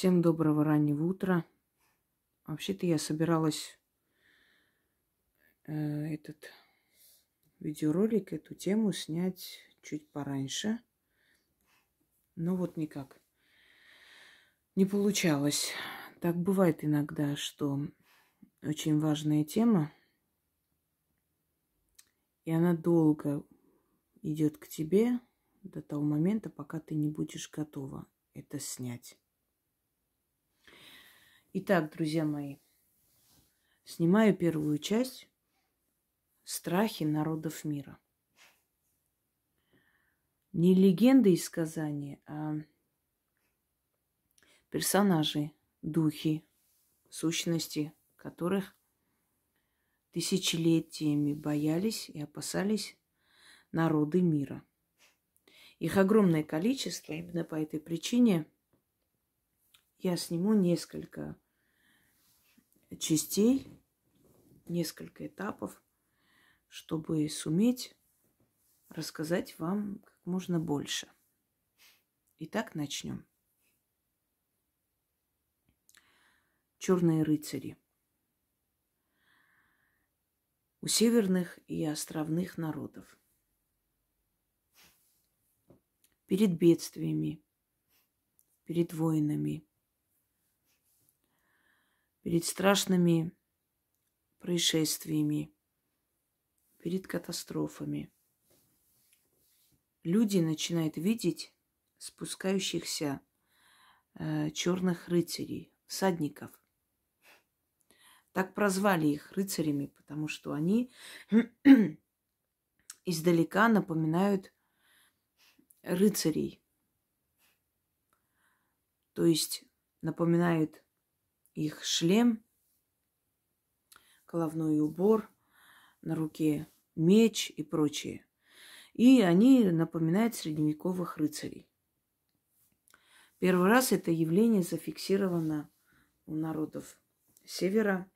Всем доброго раннего утра. Вообще-то я собиралась э, этот видеоролик, эту тему снять чуть пораньше. Но вот никак. Не получалось. Так бывает иногда, что очень важная тема, и она долго идет к тебе до того момента, пока ты не будешь готова это снять. Итак, друзья мои, снимаю первую часть «Страхи народов мира». Не легенды и сказания, а персонажи, духи, сущности, которых тысячелетиями боялись и опасались народы мира. Их огромное количество, именно по этой причине – я сниму несколько частей, несколько этапов, чтобы суметь рассказать вам как можно больше. Итак, начнем. Черные рыцари. У северных и островных народов. Перед бедствиями, перед войнами – перед страшными происшествиями, перед катастрофами. Люди начинают видеть спускающихся э, черных рыцарей, всадников. Так прозвали их рыцарями, потому что они издалека напоминают рыцарей. То есть напоминают их шлем, головной убор, на руке меч и прочее. И они напоминают средневековых рыцарей. Первый раз это явление зафиксировано у народов севера,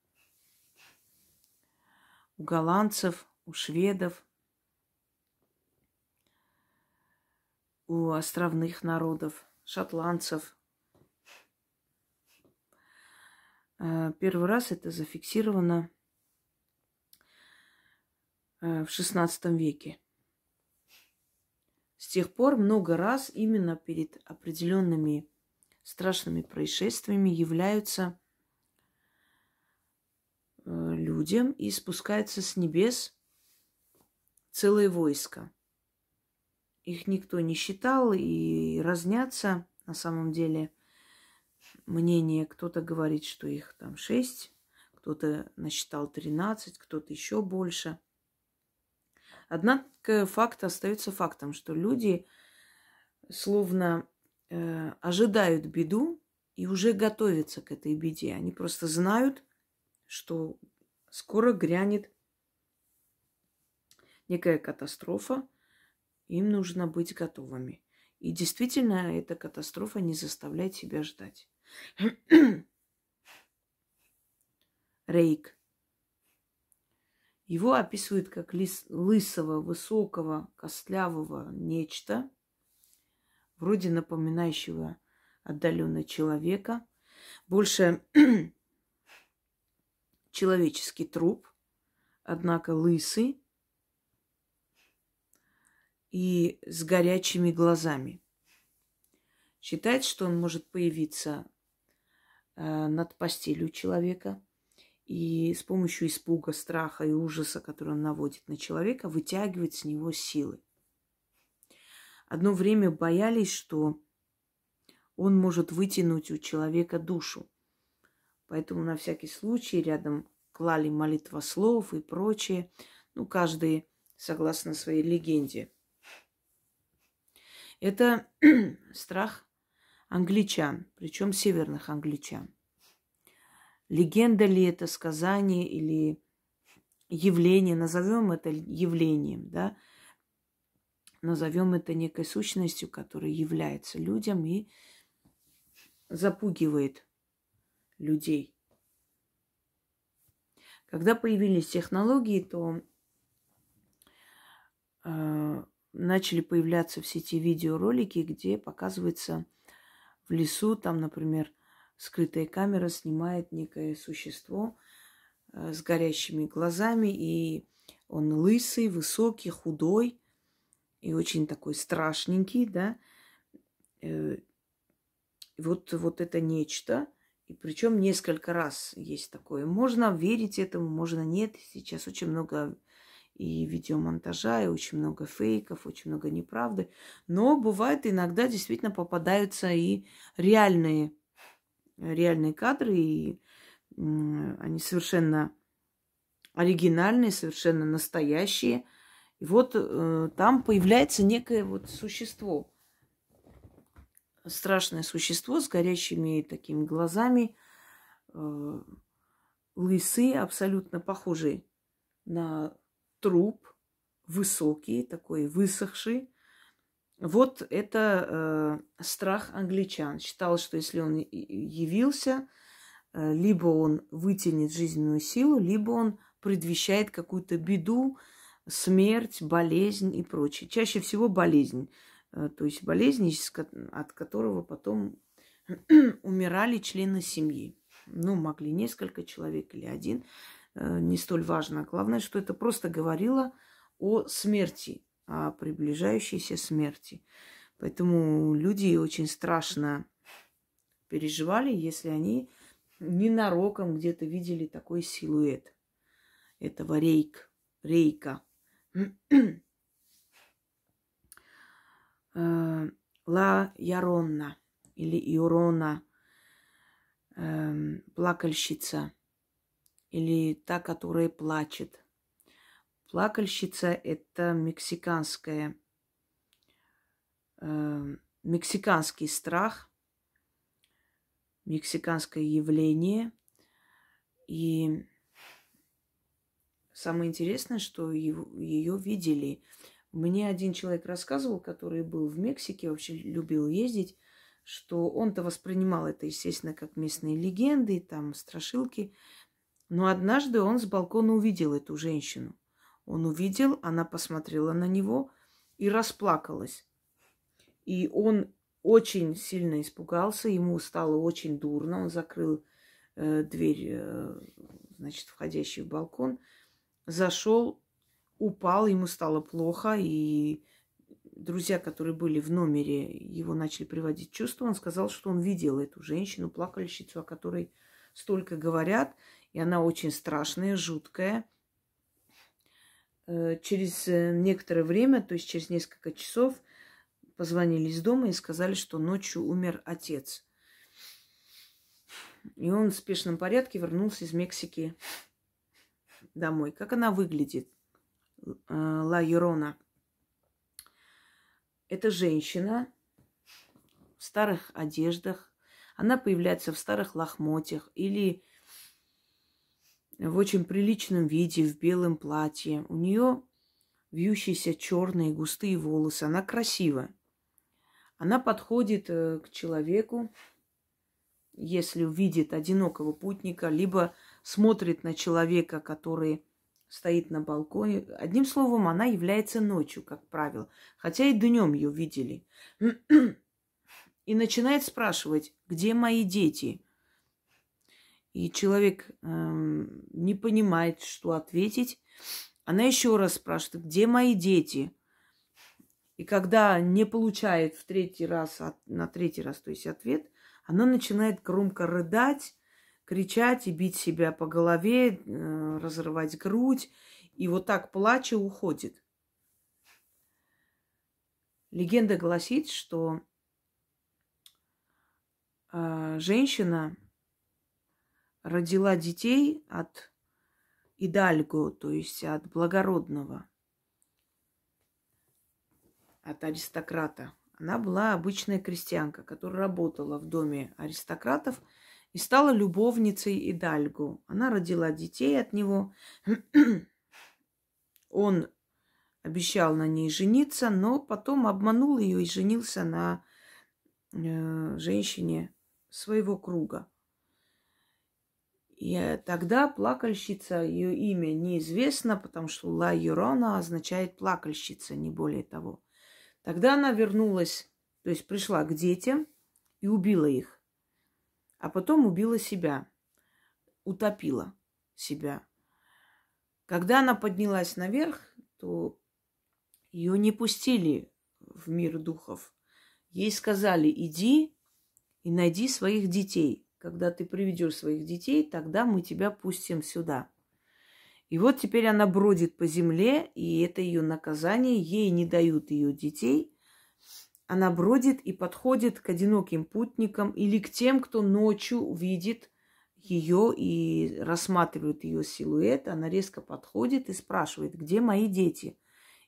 у голландцев, у шведов, у островных народов, шотландцев, Э, первый раз это зафиксировано э, в XVI веке. С тех пор много раз именно перед определенными страшными происшествиями являются э, людям и спускаются с небес целое войско. Их никто не считал и разнятся на самом деле – мнение. Кто-то говорит, что их там шесть, кто-то насчитал тринадцать, кто-то еще больше. Однако факт остается фактом, что люди словно э, ожидают беду и уже готовятся к этой беде. Они просто знают, что скоро грянет некая катастрофа, им нужно быть готовыми. И действительно, эта катастрофа не заставляет себя ждать. Рейк. Его описывают как лис, лысого, высокого, костлявого нечто, вроде напоминающего отдаленно человека, больше человеческий труп, однако лысый и с горячими глазами. Считается, что он может появиться над постелью человека и с помощью испуга, страха и ужаса, который он наводит на человека, вытягивает с него силы. Одно время боялись, что он может вытянуть у человека душу. Поэтому на всякий случай рядом клали молитвослов и прочее. Ну, каждый согласно своей легенде. Это страх англичан, причем северных англичан. Легенда ли это, сказание или явление, назовем это явлением, да, назовем это некой сущностью, которая является людям и запугивает людей. Когда появились технологии, то э, начали появляться в сети видеоролики, где показывается в лесу, там, например, скрытая камера снимает некое существо э, с горящими глазами, и он лысый, высокий, худой и очень такой страшненький, да. Э, вот, вот это нечто. И причем несколько раз есть такое. Можно верить этому, можно нет. Сейчас очень много и видеомонтажа, и очень много фейков, очень много неправды. Но бывает иногда действительно попадаются и реальные, реальные кадры, и они совершенно оригинальные, совершенно настоящие. И вот э, там появляется некое вот существо, страшное существо с горящими такими глазами, э, лысый, абсолютно похожий на труп, высокий, такой высохший. Вот это э, страх англичан. Считал, что если он явился, э, либо он вытянет жизненную силу, либо он предвещает какую-то беду, смерть, болезнь и прочее. Чаще всего болезнь. Э, то есть болезнь, от которого потом умирали члены семьи. Ну, могли несколько человек или один. Э, не столь важно. Главное, что это просто говорило о смерти, о приближающейся смерти. Поэтому люди очень страшно переживали, если они ненароком где-то видели такой силуэт этого рейк, рейка. Э, Ла Яронна или Иорона, эм, плакальщица – или та, которая плачет. Плакальщица – это мексиканская, э, мексиканский страх, мексиканское явление. И самое интересное, что ее видели. Мне один человек рассказывал, который был в Мексике, вообще любил ездить, что он-то воспринимал это, естественно, как местные легенды, там страшилки – но однажды он с балкона увидел эту женщину. Он увидел, она посмотрела на него и расплакалась. И он очень сильно испугался, ему стало очень дурно, он закрыл э, дверь, э, значит, входящий в балкон, зашел, упал, ему стало плохо, и друзья, которые были в номере, его начали приводить в чувство. Он сказал, что он видел эту женщину, плакальщицу, о которой столько говорят, и она очень страшная, жуткая. Э, через э, некоторое время, то есть через несколько часов, позвонили из дома и сказали, что ночью умер отец. И он в спешном порядке вернулся из Мексики домой. Как она выглядит? Э, Ла Юрона. Это женщина в старых одеждах. Она появляется в старых лохмотьях или в очень приличном виде, в белом платье. У нее вьющиеся черные густые волосы. Она красива. Она подходит э, к человеку, если увидит одинокого путника, либо смотрит на человека, который стоит на балконе. Одним словом, она является ночью, как правило. Хотя и днем ее видели. И начинает спрашивать, где мои дети? И человек эм, не понимает, что ответить, она еще раз спрашивает, где мои дети? И когда не получает в третий раз, на третий раз, то есть ответ, она начинает громко рыдать, кричать и бить себя по голове, э, разрывать грудь. И вот так плача уходит. Легенда гласит, что э, женщина родила детей от идальго, то есть от благородного, от аристократа. Она была обычная крестьянка, которая работала в доме аристократов и стала любовницей Идальго. Она родила детей от него. Он обещал на ней жениться, но потом обманул ее и женился на э, женщине своего круга. И тогда плакальщица, ее имя неизвестно, потому что Ла Юрона означает плакальщица, не более того. Тогда она вернулась, то есть пришла к детям и убила их. а потом убила себя, утопила себя. Когда она поднялась наверх, то ее не пустили в мир духов. Ей сказали, иди и найди своих детей. Когда ты приведешь своих детей, тогда мы тебя пустим сюда. И вот теперь она бродит по земле, и это ее наказание. Ей не дают ее детей. Она бродит и подходит к одиноким путникам или к тем, кто ночью видит ее и рассматривает ее силуэт. Она резко подходит и спрашивает, где мои дети?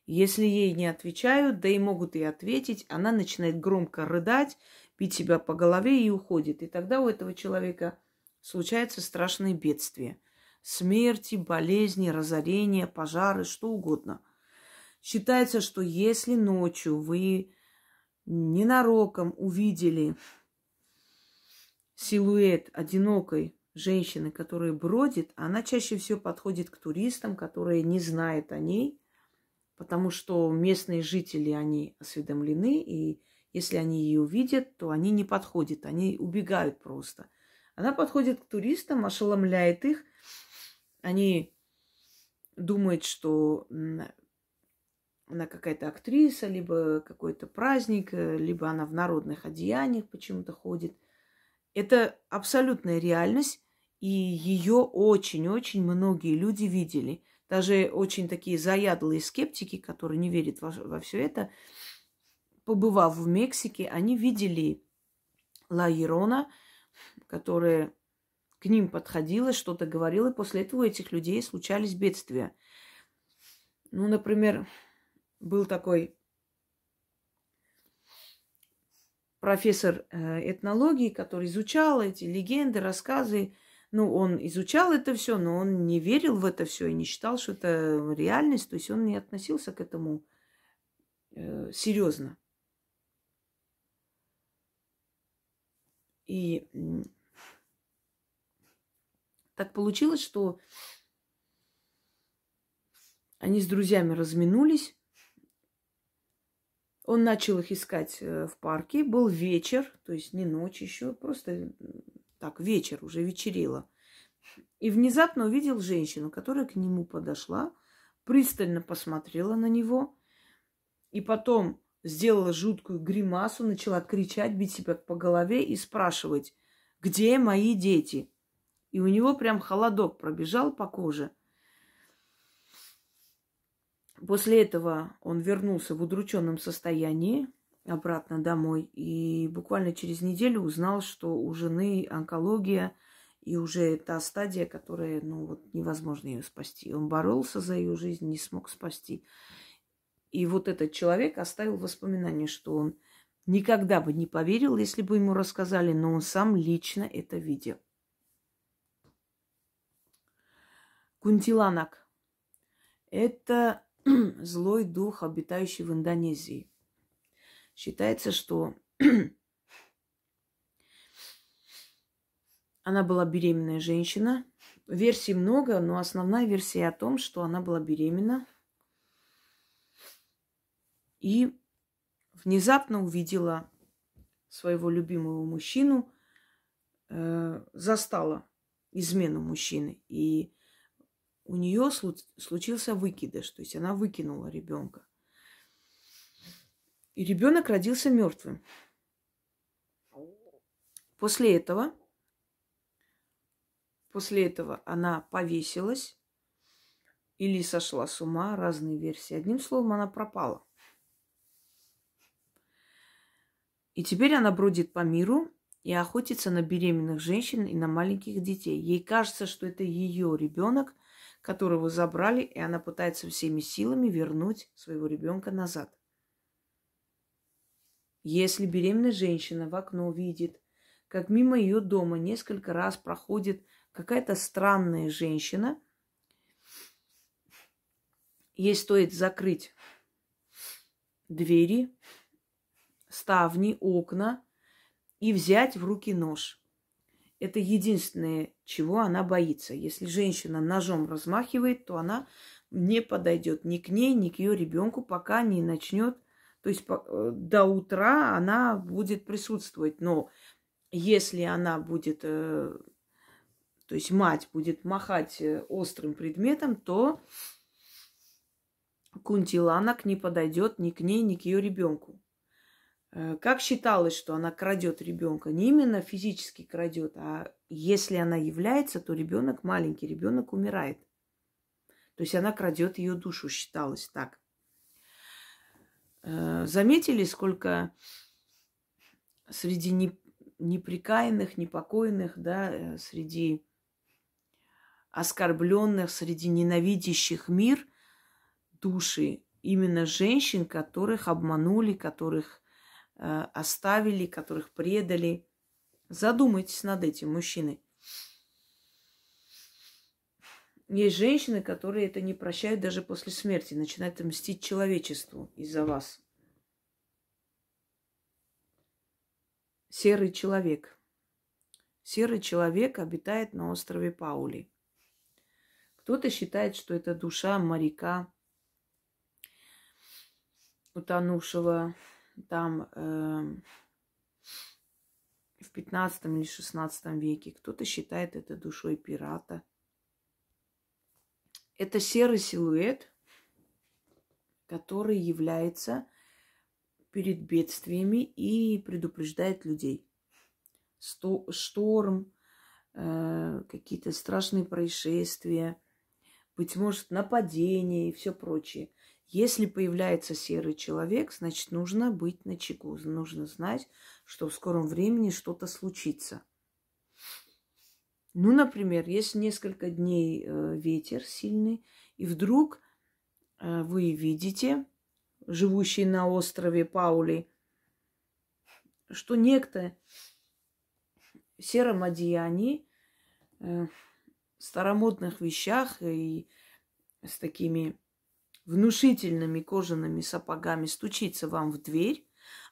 Если ей не отвечают, да и могут и ответить, она начинает громко рыдать, бить себя по голове и уходит. И тогда у этого человека случается страшное бедствие. Смерти, болезни, разорения, пожары, что угодно. Считается, что если ночью вы ненароком увидели силуэт одинокой женщины, которая бродит, она чаще всего подходит к туристам, которые не знают о ней – потому что местные жители, они осведомлены, и если они ее увидят, то они не подходят, они убегают просто. Она подходит к туристам, ошеломляет их, они думают, что она какая-то актриса, либо какой-то праздник, либо она в народных одеяниях почему-то ходит. Это абсолютная реальность, и ее очень-очень многие люди видели – даже очень такие заядлые скептики, которые не верят во, во все это, побывав в Мексике, они видели Ла Ерона, которая к ним подходила, что-то говорила, и после этого у этих людей случались бедствия. Ну, например, был такой профессор э, этнологии, который изучал эти легенды, рассказы ну, он изучал это все, но он не верил в это все и не считал, что это реальность, то есть он не относился к этому э, серьезно. И так получилось, что они с друзьями разминулись. Он начал их искать э, в парке. Был вечер, то есть не ночь еще, просто так, вечер, уже вечерело. И внезапно увидел женщину, которая к нему подошла, пристально посмотрела на него, и потом сделала жуткую гримасу, начала кричать, бить себя по голове и спрашивать, где мои дети? И у него прям холодок пробежал по коже. После этого он вернулся в удрученном состоянии, обратно домой. И буквально через неделю узнал, что у жены онкология и уже та стадия, которая, ну вот, невозможно ее спасти. Он боролся за ее жизнь, не смог спасти. И вот этот человек оставил воспоминание, что он никогда бы не поверил, если бы ему рассказали, но он сам лично это видел. Кунтиланак – это злой дух, обитающий в Индонезии – Считается, что она была беременная женщина. Версий много, но основная версия о том, что она была беременна. И внезапно увидела своего любимого мужчину, э, застала измену мужчины. И у нее случился выкидыш, то есть она выкинула ребенка. И ребенок родился мертвым. После этого, после этого она повесилась или сошла с ума, разные версии. Одним словом, она пропала. И теперь она бродит по миру и охотится на беременных женщин и на маленьких детей. Ей кажется, что это ее ребенок, которого забрали, и она пытается всеми силами вернуть своего ребенка назад. Если беременная женщина в окно видит, как мимо ее дома несколько раз проходит какая-то странная женщина, ей стоит закрыть двери, ставни, окна и взять в руки нож. Это единственное, чего она боится. Если женщина ножом размахивает, то она не подойдет ни к ней, ни к ее ребенку, пока не начнет то есть э, до утра она будет присутствовать, но если она будет, э, то есть мать будет махать э, острым предметом, то кунтиланок не подойдет ни к ней, ни к ее ребенку. Э, как считалось, что она крадет ребенка? Не именно физически крадет, а если она является, то ребенок, маленький ребенок, умирает. То есть она крадет ее душу, считалось так. Э, заметили, сколько среди неприкаянных, непокойных, да, э, среди оскорбленных, среди ненавидящих мир души именно женщин, которых обманули, которых оставили, которых предали. Задумайтесь над этим, мужчины. Есть женщины, которые это не прощают даже после смерти, начинают мстить человечеству из-за вас. Серый человек. Серый человек обитает на острове Паули. Кто-то считает, что это душа моряка, утонувшего там э, в 15 или 16 веке. Кто-то считает это душой пирата – это серый силуэт, который является перед бедствиями и предупреждает людей. Сто, шторм, э, какие-то страшные происшествия, быть может, нападение и все прочее. Если появляется серый человек, значит, нужно быть на чеку, нужно знать, что в скором времени что-то случится – ну, например, если несколько дней э, ветер сильный, и вдруг э, вы видите, живущий на острове Паули, что некто в сером одеянии, э, старомодных вещах и с такими внушительными кожаными сапогами стучится вам в дверь,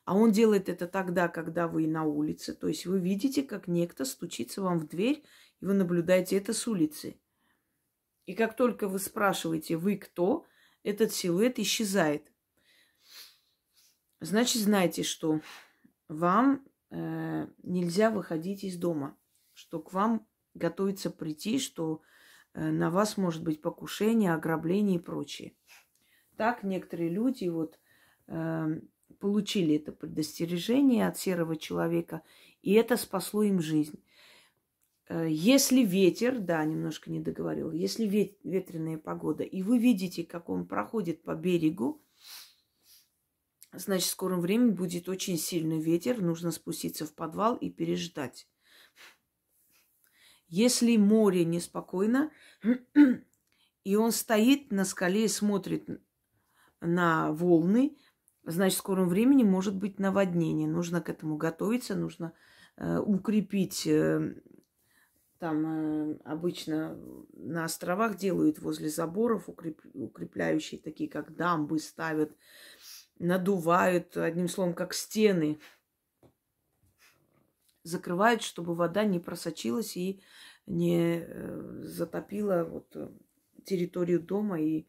а он делает это тогда, когда вы на улице. То есть вы видите, как некто стучится вам в дверь и вы наблюдаете это с улицы. И как только вы спрашиваете, вы кто, этот силуэт исчезает. Значит, знайте, что вам э, нельзя выходить из дома, что к вам готовится прийти, что э, на вас может быть покушение, ограбление и прочее. Так некоторые люди вот э, получили это предостережение от серого человека, и это спасло им жизнь. Э, если ветер, да, немножко не договорила, если вет, ветреная погода, и вы видите, как он проходит по берегу, значит, в скором времени будет очень сильный ветер, нужно спуститься в подвал и переждать. Если море неспокойно, и он стоит на скале и смотрит на волны, значит, в скором времени может быть наводнение. Нужно к этому готовиться, нужно э, укрепить э, там э, обычно на островах делают возле заборов укреп, укрепляющие, такие как дамбы ставят, надувают, одним словом, как стены. Закрывают, чтобы вода не просочилась и не э, затопила вот э, территорию дома и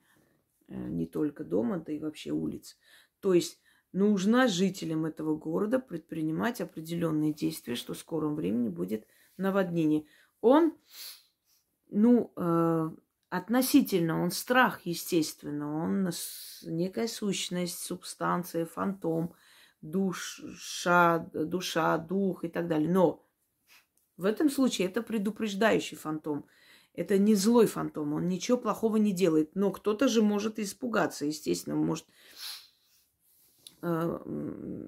не только дома, да и вообще улиц. То есть нужно жителям этого города предпринимать определенные действия, что в скором времени будет наводнение он, ну, э, относительно, он страх, естественно, он некая сущность, субстанция, фантом, душа, душа, дух и так далее. Но в этом случае это предупреждающий фантом. Это не злой фантом, он ничего плохого не делает. Но кто-то же может испугаться, естественно, может... Э,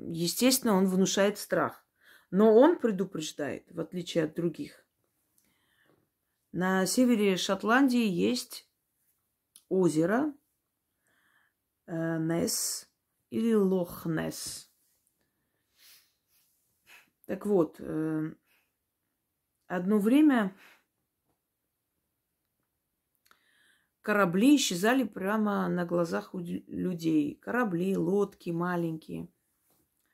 естественно, он внушает страх. Но он предупреждает, в отличие от других. На севере Шотландии есть озеро э, Несс или Лох-Несс. Так вот, э, одно время корабли исчезали прямо на глазах у людей. Корабли, лодки маленькие.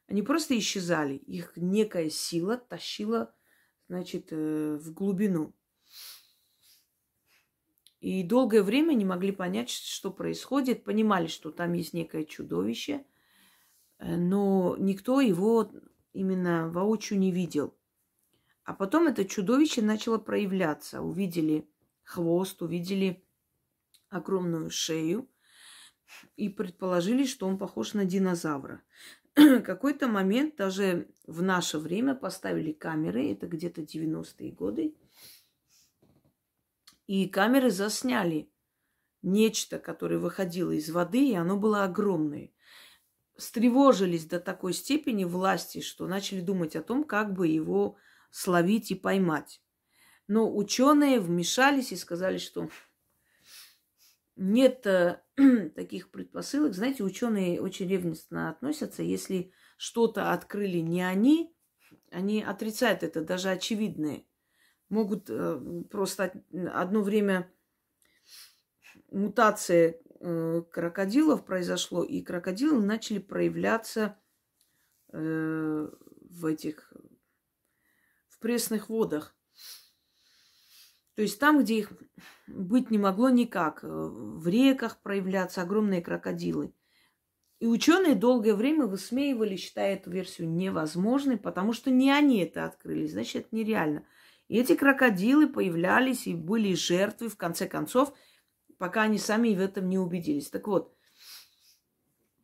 Они просто исчезали. Их некая сила тащила, значит, э, в глубину. И долгое время не могли понять, что происходит. Понимали, что там есть некое чудовище, э, но никто его именно воочию не видел. А потом это чудовище начало проявляться. Увидели хвост, увидели огромную шею и предположили, что он похож на динозавра. Какой-то момент даже в наше время поставили камеры, это где-то 90-е годы, и камеры засняли нечто, которое выходило из воды, и оно было огромное. Встревожились до такой степени власти, что начали думать о том, как бы его словить и поймать. Но ученые вмешались и сказали, что нет э, таких предпосылок. Знаете, ученые очень ревностно относятся. Если что-то открыли не они, они отрицают это, даже очевидное. Могут э, просто одно время мутация э, крокодилов произошло, и крокодилы начали проявляться в этих в пресных водах. То есть там, где их быть не могло никак, э, в реках проявляться огромные крокодилы. И ученые долгое время высмеивали, считая эту версию невозможной, потому что не они это открыли, значит, это нереально. И эти крокодилы появлялись и были жертвы, в конце концов, пока они сами в этом не убедились. Так вот,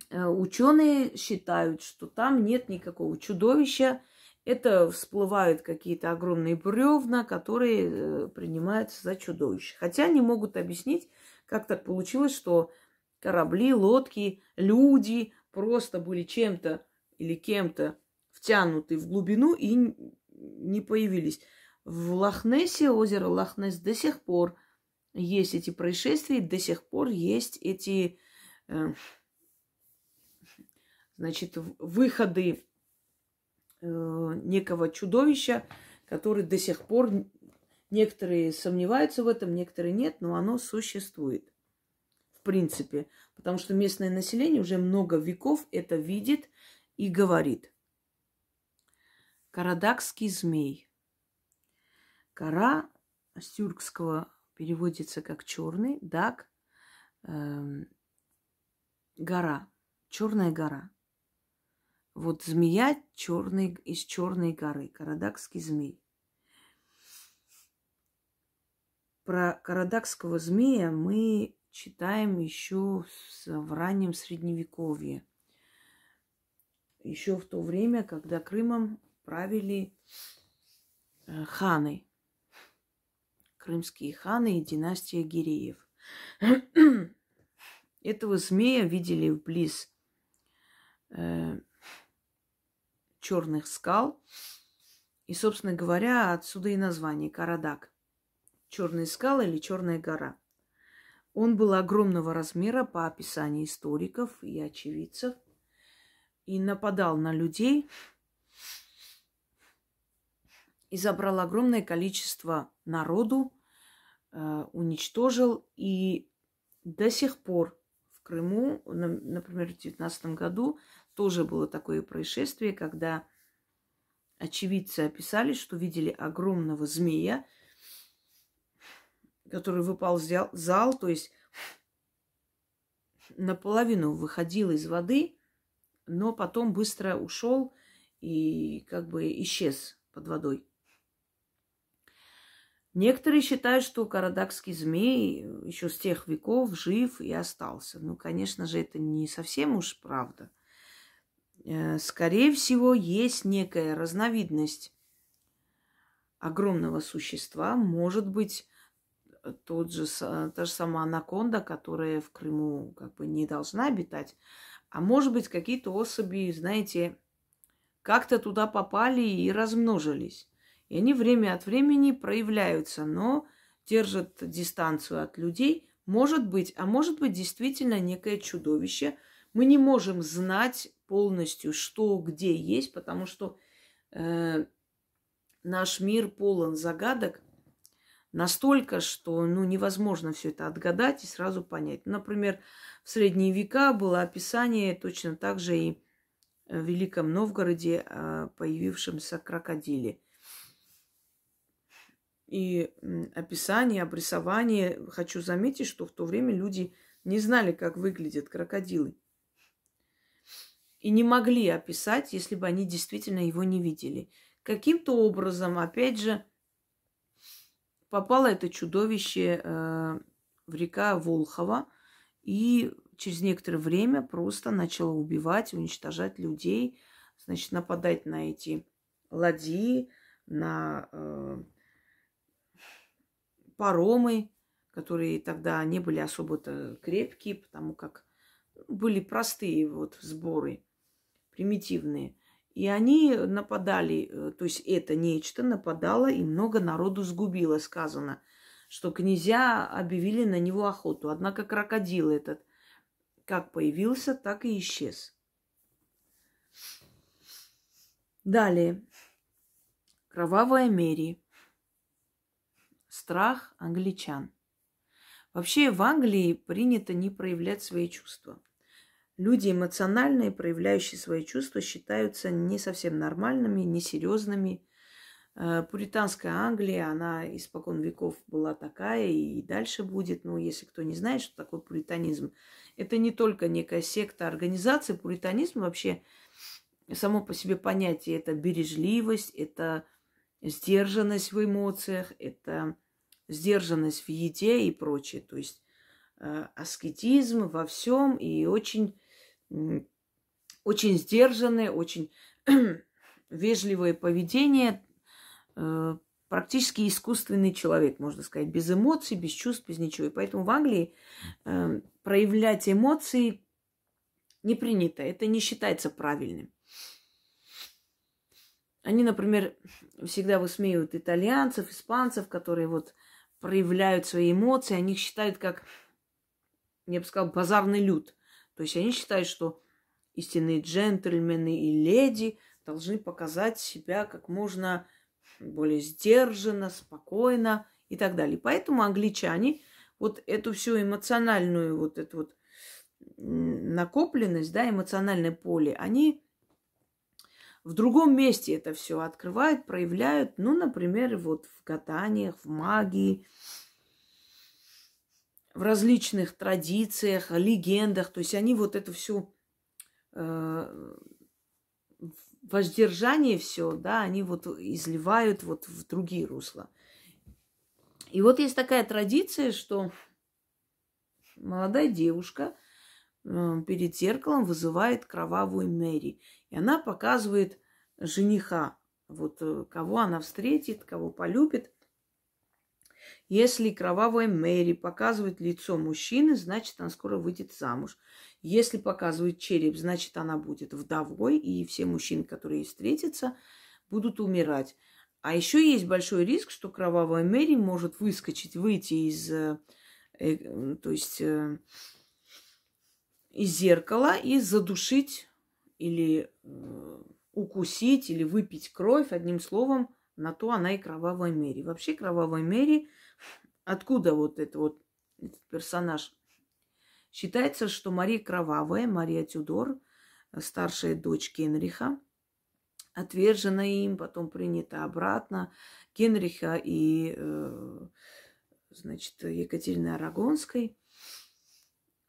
э, ученые считают, что там нет никакого чудовища, это всплывают какие-то огромные бревна, которые э, принимаются за чудовище. Хотя не могут объяснить, как так получилось, что корабли, лодки, люди просто были чем-то или кем-то втянуты в глубину и не появились. В Лохнессе, озеро Лохнес до сих пор есть эти происшествия, до сих пор есть эти, э, значит, выходы некого чудовища, который до сих пор некоторые сомневаются в этом, некоторые нет, но оно существует. В принципе, потому что местное население уже много веков это видит и говорит. Карадакский змей. Кора с тюркского переводится как черный, дак, э, гора, черная гора. Вот змея черный, из черной горы, карадакский змей. Про карадакского змея мы читаем еще в раннем средневековье. Еще в то время, когда Крымом правили э, ханы крымские ханы и династия Гиреев. Этого змея видели вблиз э, черных скал. И, собственно говоря, отсюда и название Карадак. Черные скалы или Черная гора. Он был огромного размера по описанию историков и очевидцев и нападал на людей и забрал огромное количество народу, Э, уничтожил. И до сих пор в Крыму, например, в 2019 году тоже было такое происшествие, когда очевидцы описали, что видели огромного змея, который выпал в зал, то есть наполовину выходил из воды, но потом быстро ушел и как бы исчез под водой. Некоторые считают, что карадакский змей еще с тех веков жив и остался. Ну, конечно же, это не совсем уж правда. Э, скорее всего, есть некая разновидность огромного существа. Может быть, тот же, та же самая анаконда, которая в Крыму как бы не должна обитать. А может быть, какие-то особи, знаете, как-то туда попали и размножились. И они время от времени проявляются, но держат дистанцию от людей. Может быть, а может быть действительно некое чудовище. Мы не можем знать полностью, что где есть, потому что э, наш мир полон загадок настолько, что ну, невозможно все это отгадать и сразу понять. Например, в средние века было описание точно так же и в Великом Новгороде о появившемся крокодиле – и описание, обрисование. Хочу заметить, что в то время люди не знали, как выглядят крокодилы. И не могли описать, если бы они действительно его не видели. каким-то образом, опять же, попало это чудовище э, в река Волхова и через некоторое время просто начало убивать, уничтожать людей, значит, нападать на эти ладьи, на э, паромы, которые тогда не были особо-то крепкие, потому как были простые вот сборы, примитивные. И они нападали, э, то есть это нечто нападало и много народу сгубило, сказано, что князья объявили на него охоту. Однако крокодил этот как появился, так и исчез. Далее. Кровавая Мери. Страх англичан. Вообще в Англии принято не проявлять свои чувства. Люди эмоциональные, проявляющие свои чувства, считаются не совсем нормальными, несерьезными. Э, пуританская Англия, она испокон веков была такая и дальше будет. Ну, если кто не знает, что такое пуританизм, это не только некая секта, организация. Пуританизм вообще само по себе понятие – это бережливость, это сдержанность в эмоциях, это сдержанность в еде и прочее. То есть э, аскетизм во всем и очень очень сдержанное, очень вежливое поведение, э, практически искусственный человек, можно сказать, без эмоций, без чувств, без ничего. И поэтому в Англии э, проявлять эмоции не принято, это не считается правильным. Они, например, всегда высмеивают итальянцев, испанцев, которые вот проявляют свои эмоции, они их считают как, я бы сказала, базарный люд. То есть они считают, что истинные джентльмены и леди должны показать себя как можно более сдержанно, спокойно и так далее. Поэтому англичане вот эту всю эмоциональную вот эту вот накопленность, да, эмоциональное поле, они в другом месте это все открывают, проявляют, ну, например, вот в гаданиях, в магии, в различных традициях, легендах. То есть они вот это все э, воздержание все, да, они вот изливают вот в другие русла. И вот есть такая традиция, что молодая девушка э, перед зеркалом вызывает кровавую Мэри. И она показывает жениха, вот э, кого она встретит, кого полюбит – если кровавая Мэри показывает лицо мужчины, значит, она скоро выйдет замуж. Если показывает череп, значит, она будет вдовой, и все мужчины, которые ей встретятся, будут умирать. А еще есть большой риск, что кровавая Мэри может выскочить, выйти из, э, э, то есть, э, из зеркала и задушить или укусить, или выпить кровь. Одним словом, на то она и кровавая Мэри. Вообще кровавая Мэри Откуда вот это вот этот персонаж? Считается, что Мария Кровавая, Мария Тюдор, старшая дочь Генриха, отвержена им, потом принята обратно. Генриха и, э, значит, Екатерины Арагонской,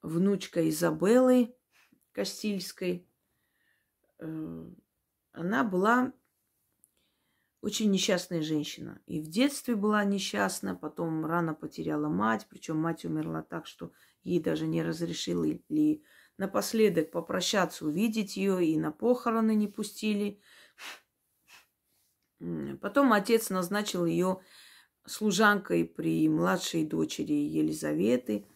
внучка Изабеллы Кастильской. Э, она была очень несчастная женщина. И в детстве была несчастна, потом рано потеряла мать, причем мать умерла так, что ей даже не разрешили ли напоследок попрощаться, увидеть ее, и на похороны не пустили. Потом отец назначил ее служанкой при младшей дочери Елизаветы.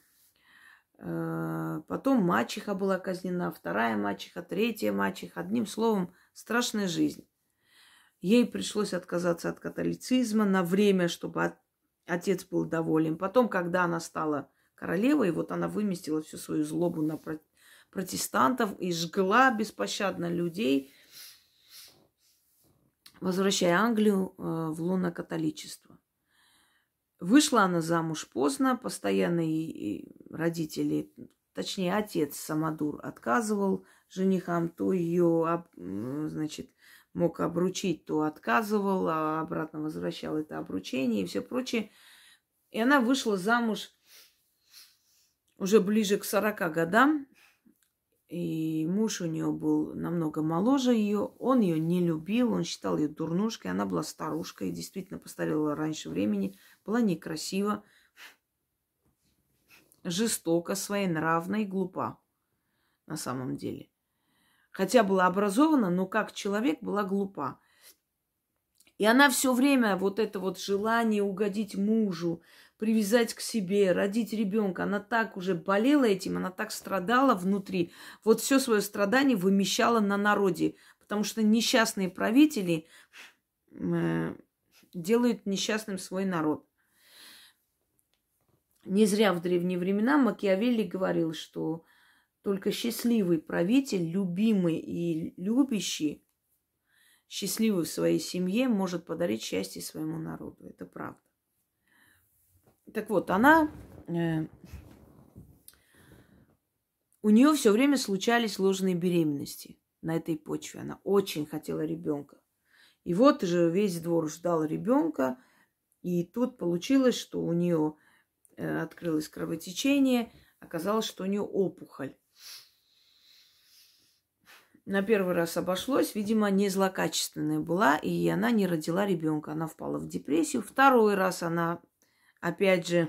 Э, потом мачеха была казнена, вторая мачеха, третья мачеха. Одним словом, страшная жизнь. Ей пришлось отказаться от католицизма на время, чтобы отец был доволен. Потом, когда она стала королевой, вот она выместила всю свою злобу на протестантов и жгла беспощадно людей, возвращая Англию э, в луно католичество. Вышла она замуж поздно, постоянные родители, точнее отец Самодур отказывал женихам, то ее, значит, мог обручить, то отказывал, а обратно возвращал это обручение и все прочее. И она вышла замуж уже ближе к 40 годам. И муж у нее был намного моложе ее. Он ее не любил, он считал ее дурнушкой. Она была старушкой, действительно постарела раньше времени. Была некрасива, жестока, своенравна и глупа на самом деле. Хотя была образована, но как человек была глупа. И она все время вот это вот желание угодить мужу, привязать к себе, родить ребенка, она так уже болела этим, она так страдала внутри. Вот все свое страдание вымещала на народе, потому что несчастные правители э, делают несчастным свой народ. Не зря в древние времена Макиавелли говорил, что только счастливый правитель, любимый и любящий, счастливый в своей семье, может подарить счастье своему народу. Это правда. Так вот, она... Э, у нее все время случались ложные беременности на этой почве. Она очень хотела ребенка. И вот же весь двор ждал ребенка. И тут получилось, что у нее э, открылось кровотечение. Оказалось, что у нее опухоль на первый раз обошлось, видимо, не злокачественная была, и она не родила ребенка. Она впала в депрессию. Второй раз она, опять же,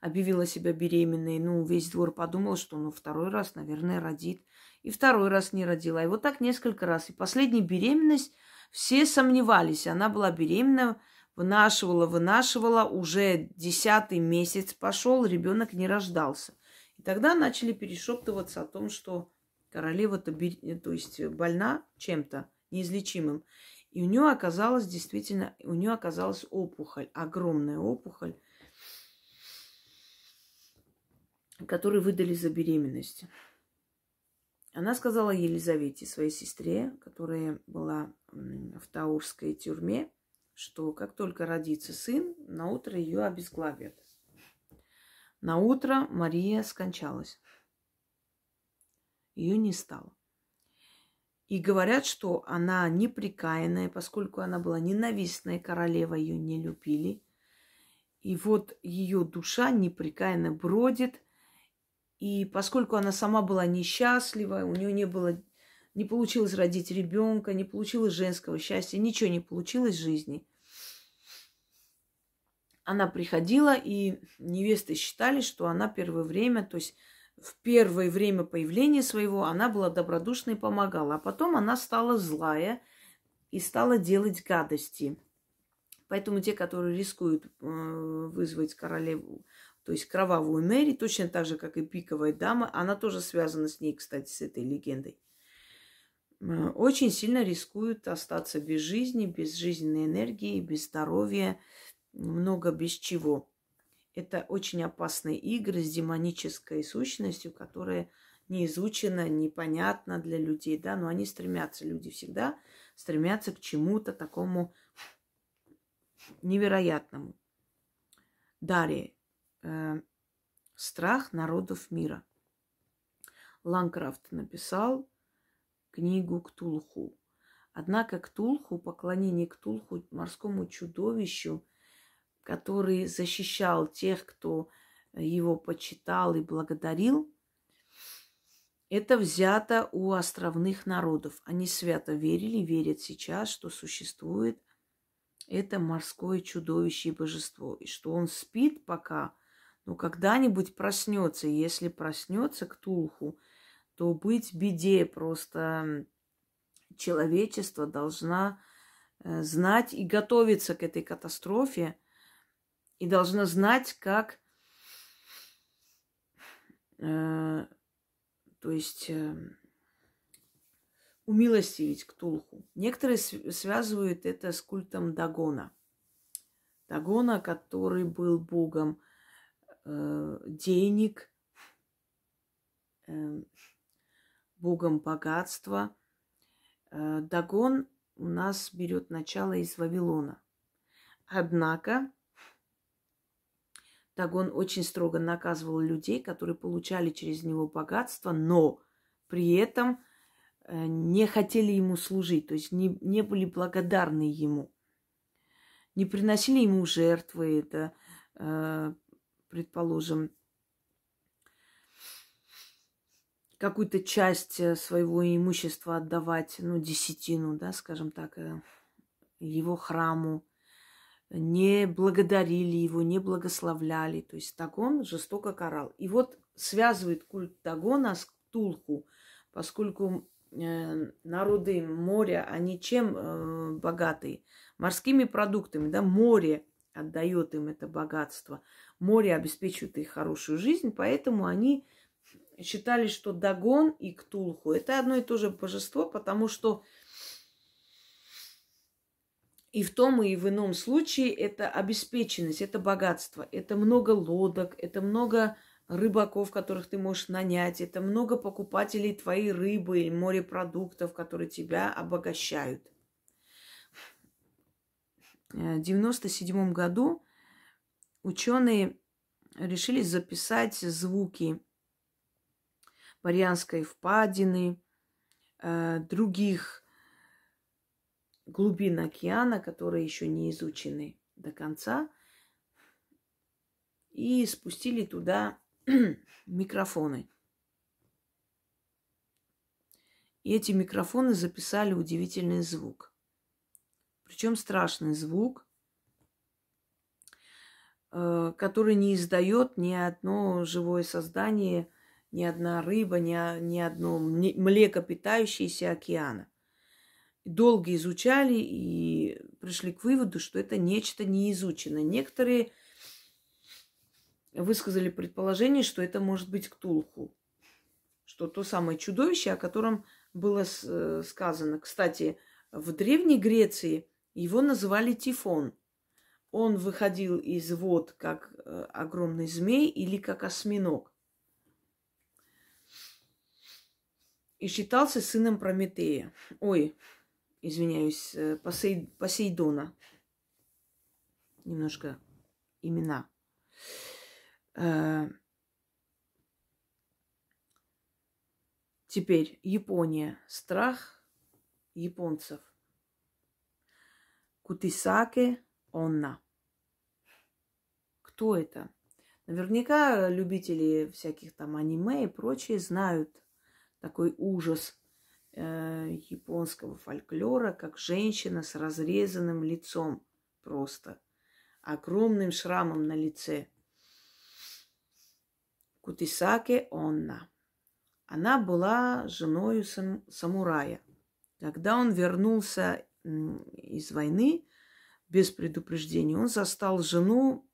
объявила себя беременной. Ну, весь двор подумал, что ну второй раз, наверное, родит. И второй раз не родила. И вот так несколько раз. И последняя беременность все сомневались. Она была беременна, вынашивала, вынашивала. Уже десятый месяц пошел, ребенок не рождался. И тогда начали перешептываться о том, что королева-то, то есть больна чем-то неизлечимым. И у нее оказалась действительно, у нее оказалась опухоль, огромная опухоль, которую выдали за беременность. Она сказала Елизавете, своей сестре, которая была в Таурской тюрьме, что как только родится сын, на утро ее обезглавят. На утро Мария скончалась. Ее не стало. И говорят, что она неприкаянная, поскольку она была ненавистная королева, ее не любили. И вот ее душа неприкаянно бродит. И поскольку она сама была несчастлива, у нее не было, не получилось родить ребенка, не получилось женского счастья, ничего не получилось в жизни – она приходила, и невесты считали, что она первое время, то есть в первое время появления своего она была добродушной и помогала, а потом она стала злая и стала делать гадости. Поэтому те, которые рискуют э, вызвать королеву, то есть кровавую Мэри, точно так же, как и пиковая дама, она тоже связана с ней, кстати, с этой легендой, э, очень сильно рискуют остаться без жизни, без жизненной энергии, без здоровья, много без чего. Это очень опасные игры с демонической сущностью, которая не изучена, непонятна для людей, да, но они стремятся, люди всегда стремятся к чему-то такому невероятному. Далее. Э, страх народов мира. Ланкрафт написал книгу Ктулху. Однако Ктулху, поклонение Ктулху, морскому чудовищу, который защищал тех, кто его почитал и благодарил, это взято у островных народов. Они свято верили, верят сейчас, что существует это морское чудовище и божество. И что он спит пока, но когда-нибудь проснется. И если проснется к Тулху, то быть беде. Просто человечество должна э, знать и готовиться к этой катастрофе – и должна знать, как, э, то есть, э, умилостивить Ктулху. Некоторые связывают это с культом Дагона. Дагона, который был богом э, денег, э, богом богатства. Э, Дагон у нас берет начало из Вавилона. Однако Дагон очень строго наказывал людей, которые получали через него богатство, но при этом э, не хотели ему служить, то есть не, не были благодарны ему, не приносили ему жертвы, это, э, предположим, какую-то часть э, своего имущества отдавать, ну, десятину, да, скажем так, его храму, не благодарили его, не благословляли. То есть Дагон жестоко карал. И вот связывает культ Дагона с Ктулху, поскольку э, народы моря, они чем э, богатые? Морскими продуктами, да, море отдает им это богатство. Море обеспечивает их хорошую жизнь, поэтому они считали, что Дагон и Ктулху это одно и то же божество, потому что и в том, и в ином случае это обеспеченность, это богатство, это много лодок, это много рыбаков, которых ты можешь нанять, это много покупателей твоей рыбы или морепродуктов, которые тебя обогащают. Э, в 97 году ученые решили записать звуки Марианской впадины, э, других глубин океана, которые еще не изучены до конца, и спустили туда микрофоны. И эти микрофоны записали удивительный звук. Причем страшный звук, э, который не издает ни одно живое создание, ни одна рыба, ни, ни одно млекопитающееся океана долго изучали и пришли к выводу, что это нечто неизученное. Некоторые высказали предположение, что это может быть Ктулху, что то самое чудовище, о котором было э, сказано. Кстати, в Древней Греции его называли Тифон. Он выходил из вод как э, огромный змей или как осьминог. И считался сыном Прометея. Ой, извиняюсь, э, Посей, Посейдона. Немножко имена. Э, теперь Япония. Страх японцев. Кутисаке Онна. Кто это? Наверняка любители всяких там аниме и прочее знают такой ужас – э, японского фольклора, как женщина с разрезанным лицом просто, огромным шрамом на лице. Кутисаке Онна. Она была женой сам, самурая. Когда он вернулся из войны без предупреждения, он застал жену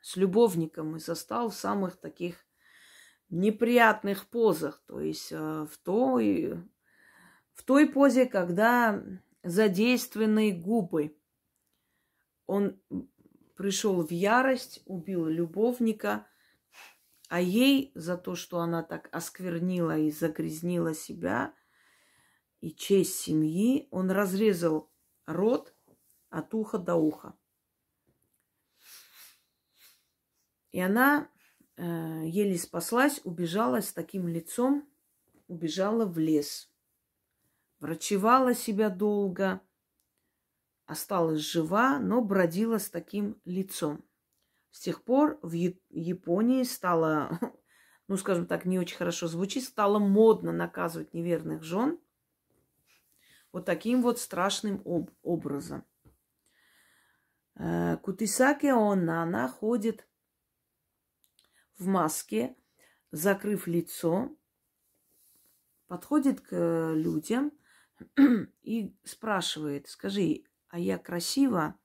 с любовником и застал в самых таких неприятных позах, то есть э, в той в той позе, когда задействованы губы. Он пришел в ярость, убил любовника, а ей за то, что она так осквернила и загрязнила себя и честь семьи, он разрезал рот от уха до уха. И она э, еле спаслась, убежала с таким лицом, убежала в лес – врачевала себя долго, осталась жива, но бродила с таким лицом. С тех пор в Японии стало, ну, скажем так, не очень хорошо звучит, стало модно наказывать неверных жен вот таким вот страшным об- образом. Э, Кутисаки Онна, она ходит в маске, закрыв лицо, подходит к людям – и спрашивает, скажи, а я красива?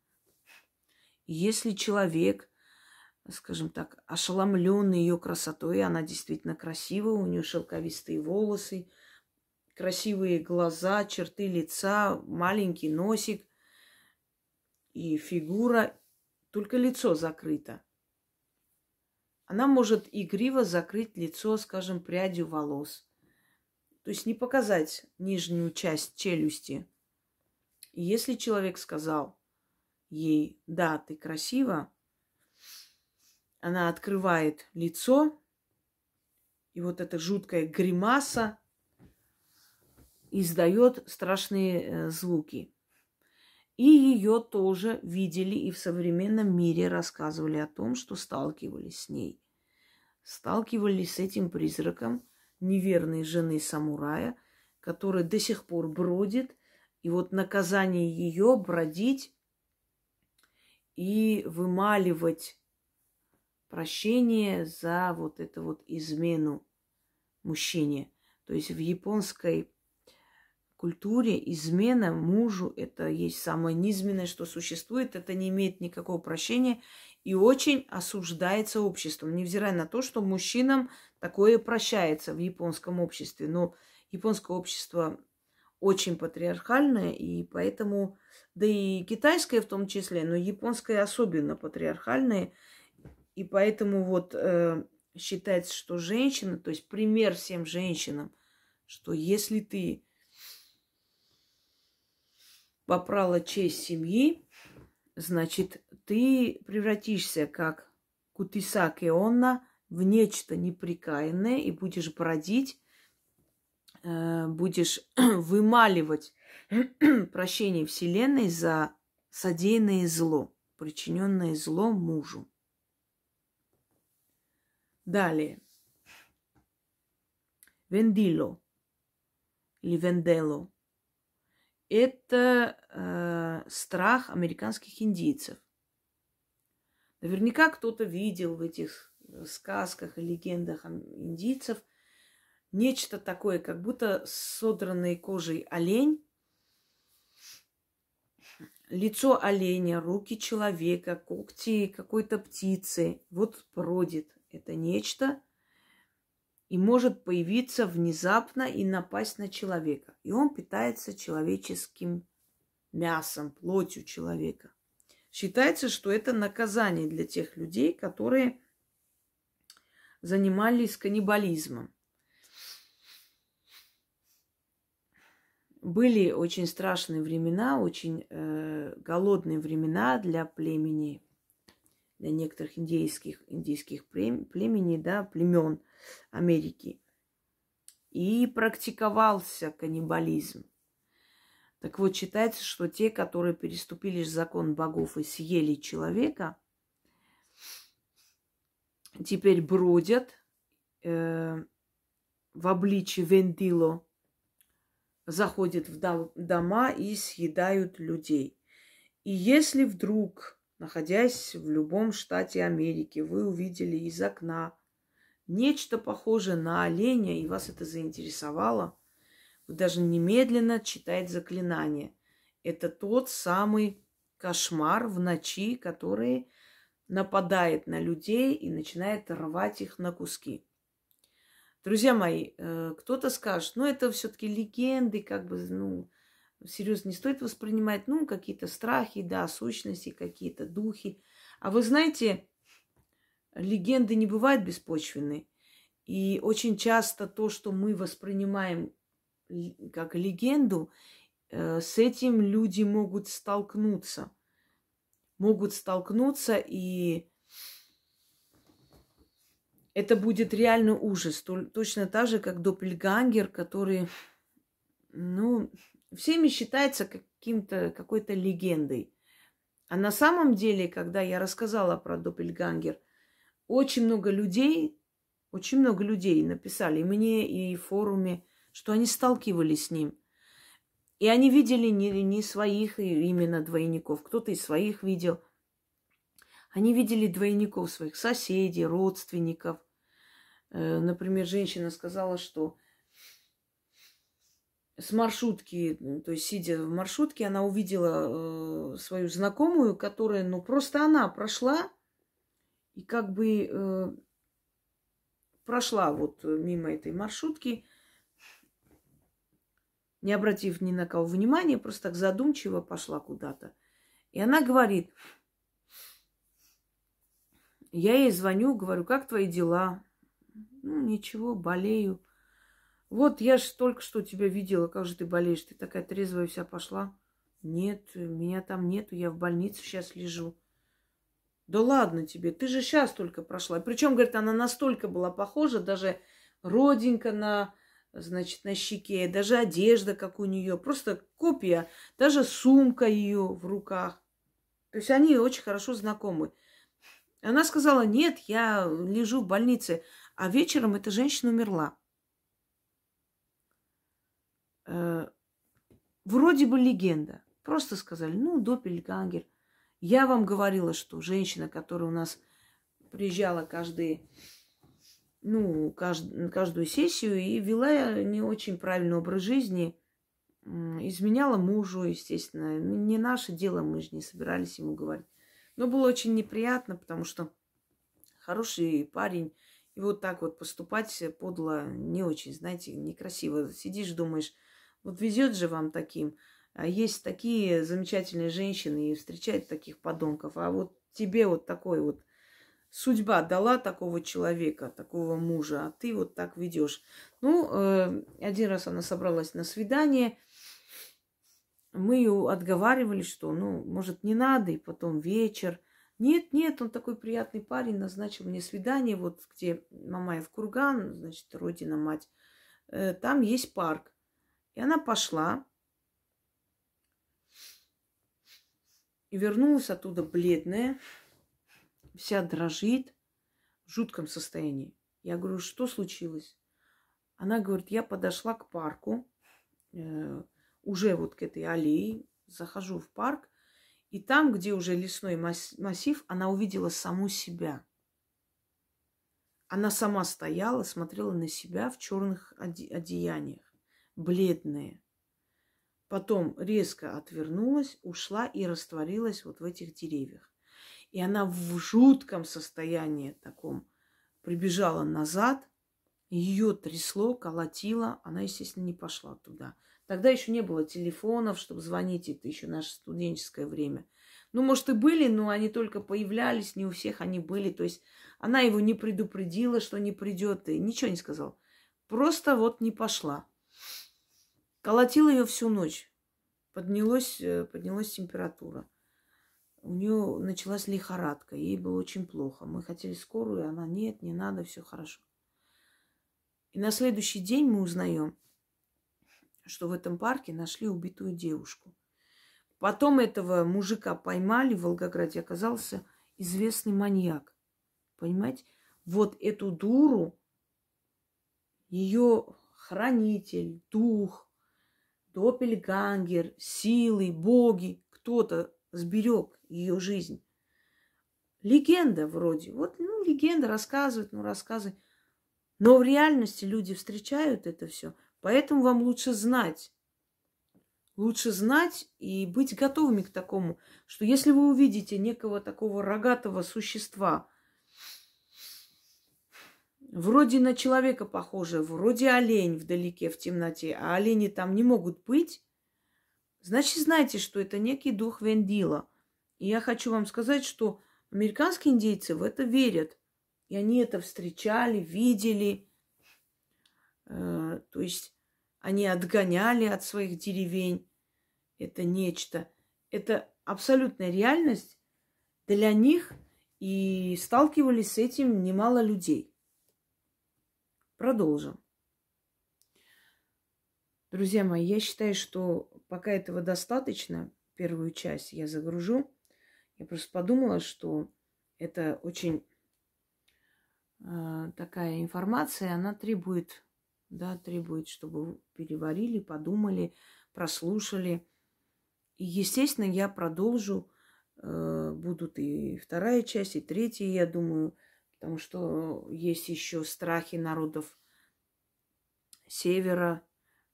Если человек, скажем так, ошеломлен ее красотой, она действительно красива, у нее шелковистые волосы, красивые глаза, черты лица, маленький носик и фигура, только лицо закрыто. Она может игриво закрыть лицо, скажем, прядью волос – то есть не показать нижнюю часть челюсти. И если человек сказал ей, да, ты красива, она открывает лицо, и вот эта жуткая гримаса издает страшные э, звуки. И ее тоже видели и в современном мире рассказывали о том, что сталкивались с ней. Сталкивались с этим призраком неверной жены самурая, которая до сих пор бродит. И вот наказание ее бродить и вымаливать прощение за вот эту вот измену мужчине. То есть в японской культуре измена мужу это есть самое низменное, что существует. Это не имеет никакого прощения и очень осуждается обществом, невзирая на то, что мужчинам такое прощается в японском обществе. Но японское общество очень патриархальное, и поэтому, да и китайское в том числе, но японское особенно патриархальное, и поэтому вот э, считается, что женщина, то есть пример всем женщинам, что если ты попрала честь семьи, значит, ты превратишься как Кутисак Ионна в нечто неприкаянное и будешь бродить, э, будешь вымаливать прощение Вселенной за содеянное зло, причиненное зло мужу. Далее. Вендило или вендело – это э, страх американских индийцев. Наверняка кто-то видел в этих сказках и легендах индийцев нечто такое, как будто содранной кожей олень, лицо оленя, руки человека, когти какой-то птицы. Вот бродит это нечто и может появиться внезапно и напасть на человека. И он питается человеческим мясом, плотью человека. Считается, что это наказание для тех людей, которые занимались каннибализмом. Были очень страшные времена, очень э, голодные времена для племени для некоторых индейских, индийских племени, да, племен Америки. И практиковался каннибализм. Так вот, считается, что те, которые переступили закон богов и съели человека, теперь бродят э, в обличии вендило, заходят в дома и съедают людей. И если вдруг находясь в любом штате Америки, вы увидели из окна нечто похожее на оленя, и вас это заинтересовало, вы даже немедленно читаете заклинание. Это тот самый кошмар в ночи, который нападает на людей и начинает рвать их на куски. Друзья мои, э, кто-то скажет, ну это все-таки легенды, как бы, ну, серьезно не стоит воспринимать, ну, какие-то страхи, да, сущности, какие-то духи. А вы знаете, легенды не бывают беспочвенны. И очень часто то, что мы воспринимаем как легенду, э, с этим люди могут столкнуться. Могут столкнуться, и это будет реальный ужас. Точно так же, как Доппельгангер, который, ну, всеми считается каким-то, какой-то легендой. А на самом деле, когда я рассказала про Доппельгангер, очень много людей, очень много людей написали мне, и в форуме, что они сталкивались с ним. И они видели не, не своих именно двойников, кто-то из своих видел. Они видели двойников своих соседей, родственников. Э, например, женщина сказала, что с маршрутки, то есть сидя в маршрутке, она увидела э, свою знакомую, которая, ну, просто она прошла и как бы э, прошла вот мимо этой маршрутки, не обратив ни на кого внимания, просто так задумчиво пошла куда-то. И она говорит, я ей звоню, говорю, как твои дела? Ну, ничего, болею. Вот я ж только что тебя видела, как же ты болеешь, ты такая трезвая вся пошла. Нет, меня там нету, я в больнице сейчас лежу. Да ладно тебе, ты же сейчас только прошла. Причем, говорит, она настолько была похожа, даже родинка на, значит, на щеке, даже одежда, как у нее, просто копия, даже сумка ее в руках. То есть они очень хорошо знакомы. Она сказала, нет, я лежу в больнице, а вечером эта женщина умерла. э, вроде бы легенда. Просто сказали, ну, допельгангер. Я вам говорила, что женщина, которая у нас приезжала каждый, ну, кажд, каждую сессию и вела не очень правильный образ жизни, изменяла мужу, естественно. Не наше дело, мы же не собирались ему говорить. Но было очень неприятно, потому что хороший парень, и вот так вот поступать подло не очень, знаете, некрасиво. Сидишь, думаешь, вот везет же вам таким. А есть такие замечательные женщины и встречают таких подонков. А вот тебе вот такой вот судьба дала такого человека, такого мужа, а ты вот так ведешь. Ну, э, один раз она собралась на свидание. Мы ее отговаривали, что, ну, может, не надо, и потом вечер. Нет, нет, он такой приятный парень, назначил мне свидание, вот где Мамаев курган, значит, родина мать. Э, там есть парк. И она пошла. И вернулась оттуда бледная, вся дрожит, в жутком состоянии. Я говорю, что случилось? Она говорит, я подошла к парку, э, уже вот к этой аллее, захожу в парк, и там, где уже лесной массив, она увидела саму себя. Она сама стояла, смотрела на себя в черных одеяниях, бледная. Потом резко отвернулась, ушла и растворилась вот в этих деревьях. И она в жутком состоянии таком прибежала назад, ее трясло, колотило, она, естественно, не пошла туда. Тогда еще не было телефонов, чтобы звонить, это еще наше студенческое время. Ну, может, и были, но они только появлялись, не у всех они были. То есть она его не предупредила, что не придет, и ничего не сказала. Просто вот не пошла. Колотила ее всю ночь. Поднялась, э, поднялась температура. У нее началась лихорадка, ей было очень плохо. Мы хотели скорую, она нет, не надо, все хорошо. И на следующий день мы узнаем, что в этом парке нашли убитую девушку. Потом этого мужика поймали в Волгограде, оказался известный маньяк. Понимаете? Вот эту дуру, ее хранитель, дух, допельгангер, силы, боги, кто-то сберег ее жизнь. Легенда вроде. Вот, ну, легенда рассказывает, ну, рассказывает. Но в реальности люди встречают это все – Поэтому вам лучше знать. Лучше знать и быть готовыми к такому, что если вы увидите некого такого рогатого существа, вроде на человека похоже, вроде олень вдалеке, в темноте, а олени там не могут быть, значит, знайте, что это некий дух Вендила. И я хочу вам сказать, что американские индейцы в это верят. И они это встречали, видели – Э, то есть они отгоняли от своих деревень. Это нечто. Это абсолютная реальность для них, и сталкивались с этим немало людей. Продолжим. Друзья мои, я считаю, что пока этого достаточно, первую часть я загружу. Я просто подумала, что это очень э, такая информация, она требует да, требует, чтобы переварили, подумали, прослушали. И, естественно, я продолжу. Э, будут и вторая часть, и третья, я думаю, потому что есть еще страхи народов севера,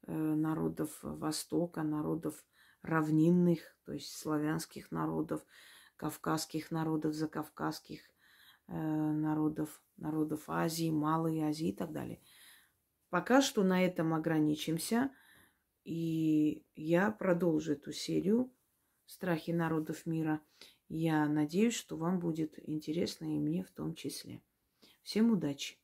э, народов востока, народов равнинных, то есть славянских народов, кавказских народов, закавказских э, народов, народов Азии, Малой Азии и так далее – Пока что на этом ограничимся. И я продолжу эту серию «Страхи народов мира». Я надеюсь, что вам будет интересно и мне в том числе. Всем удачи!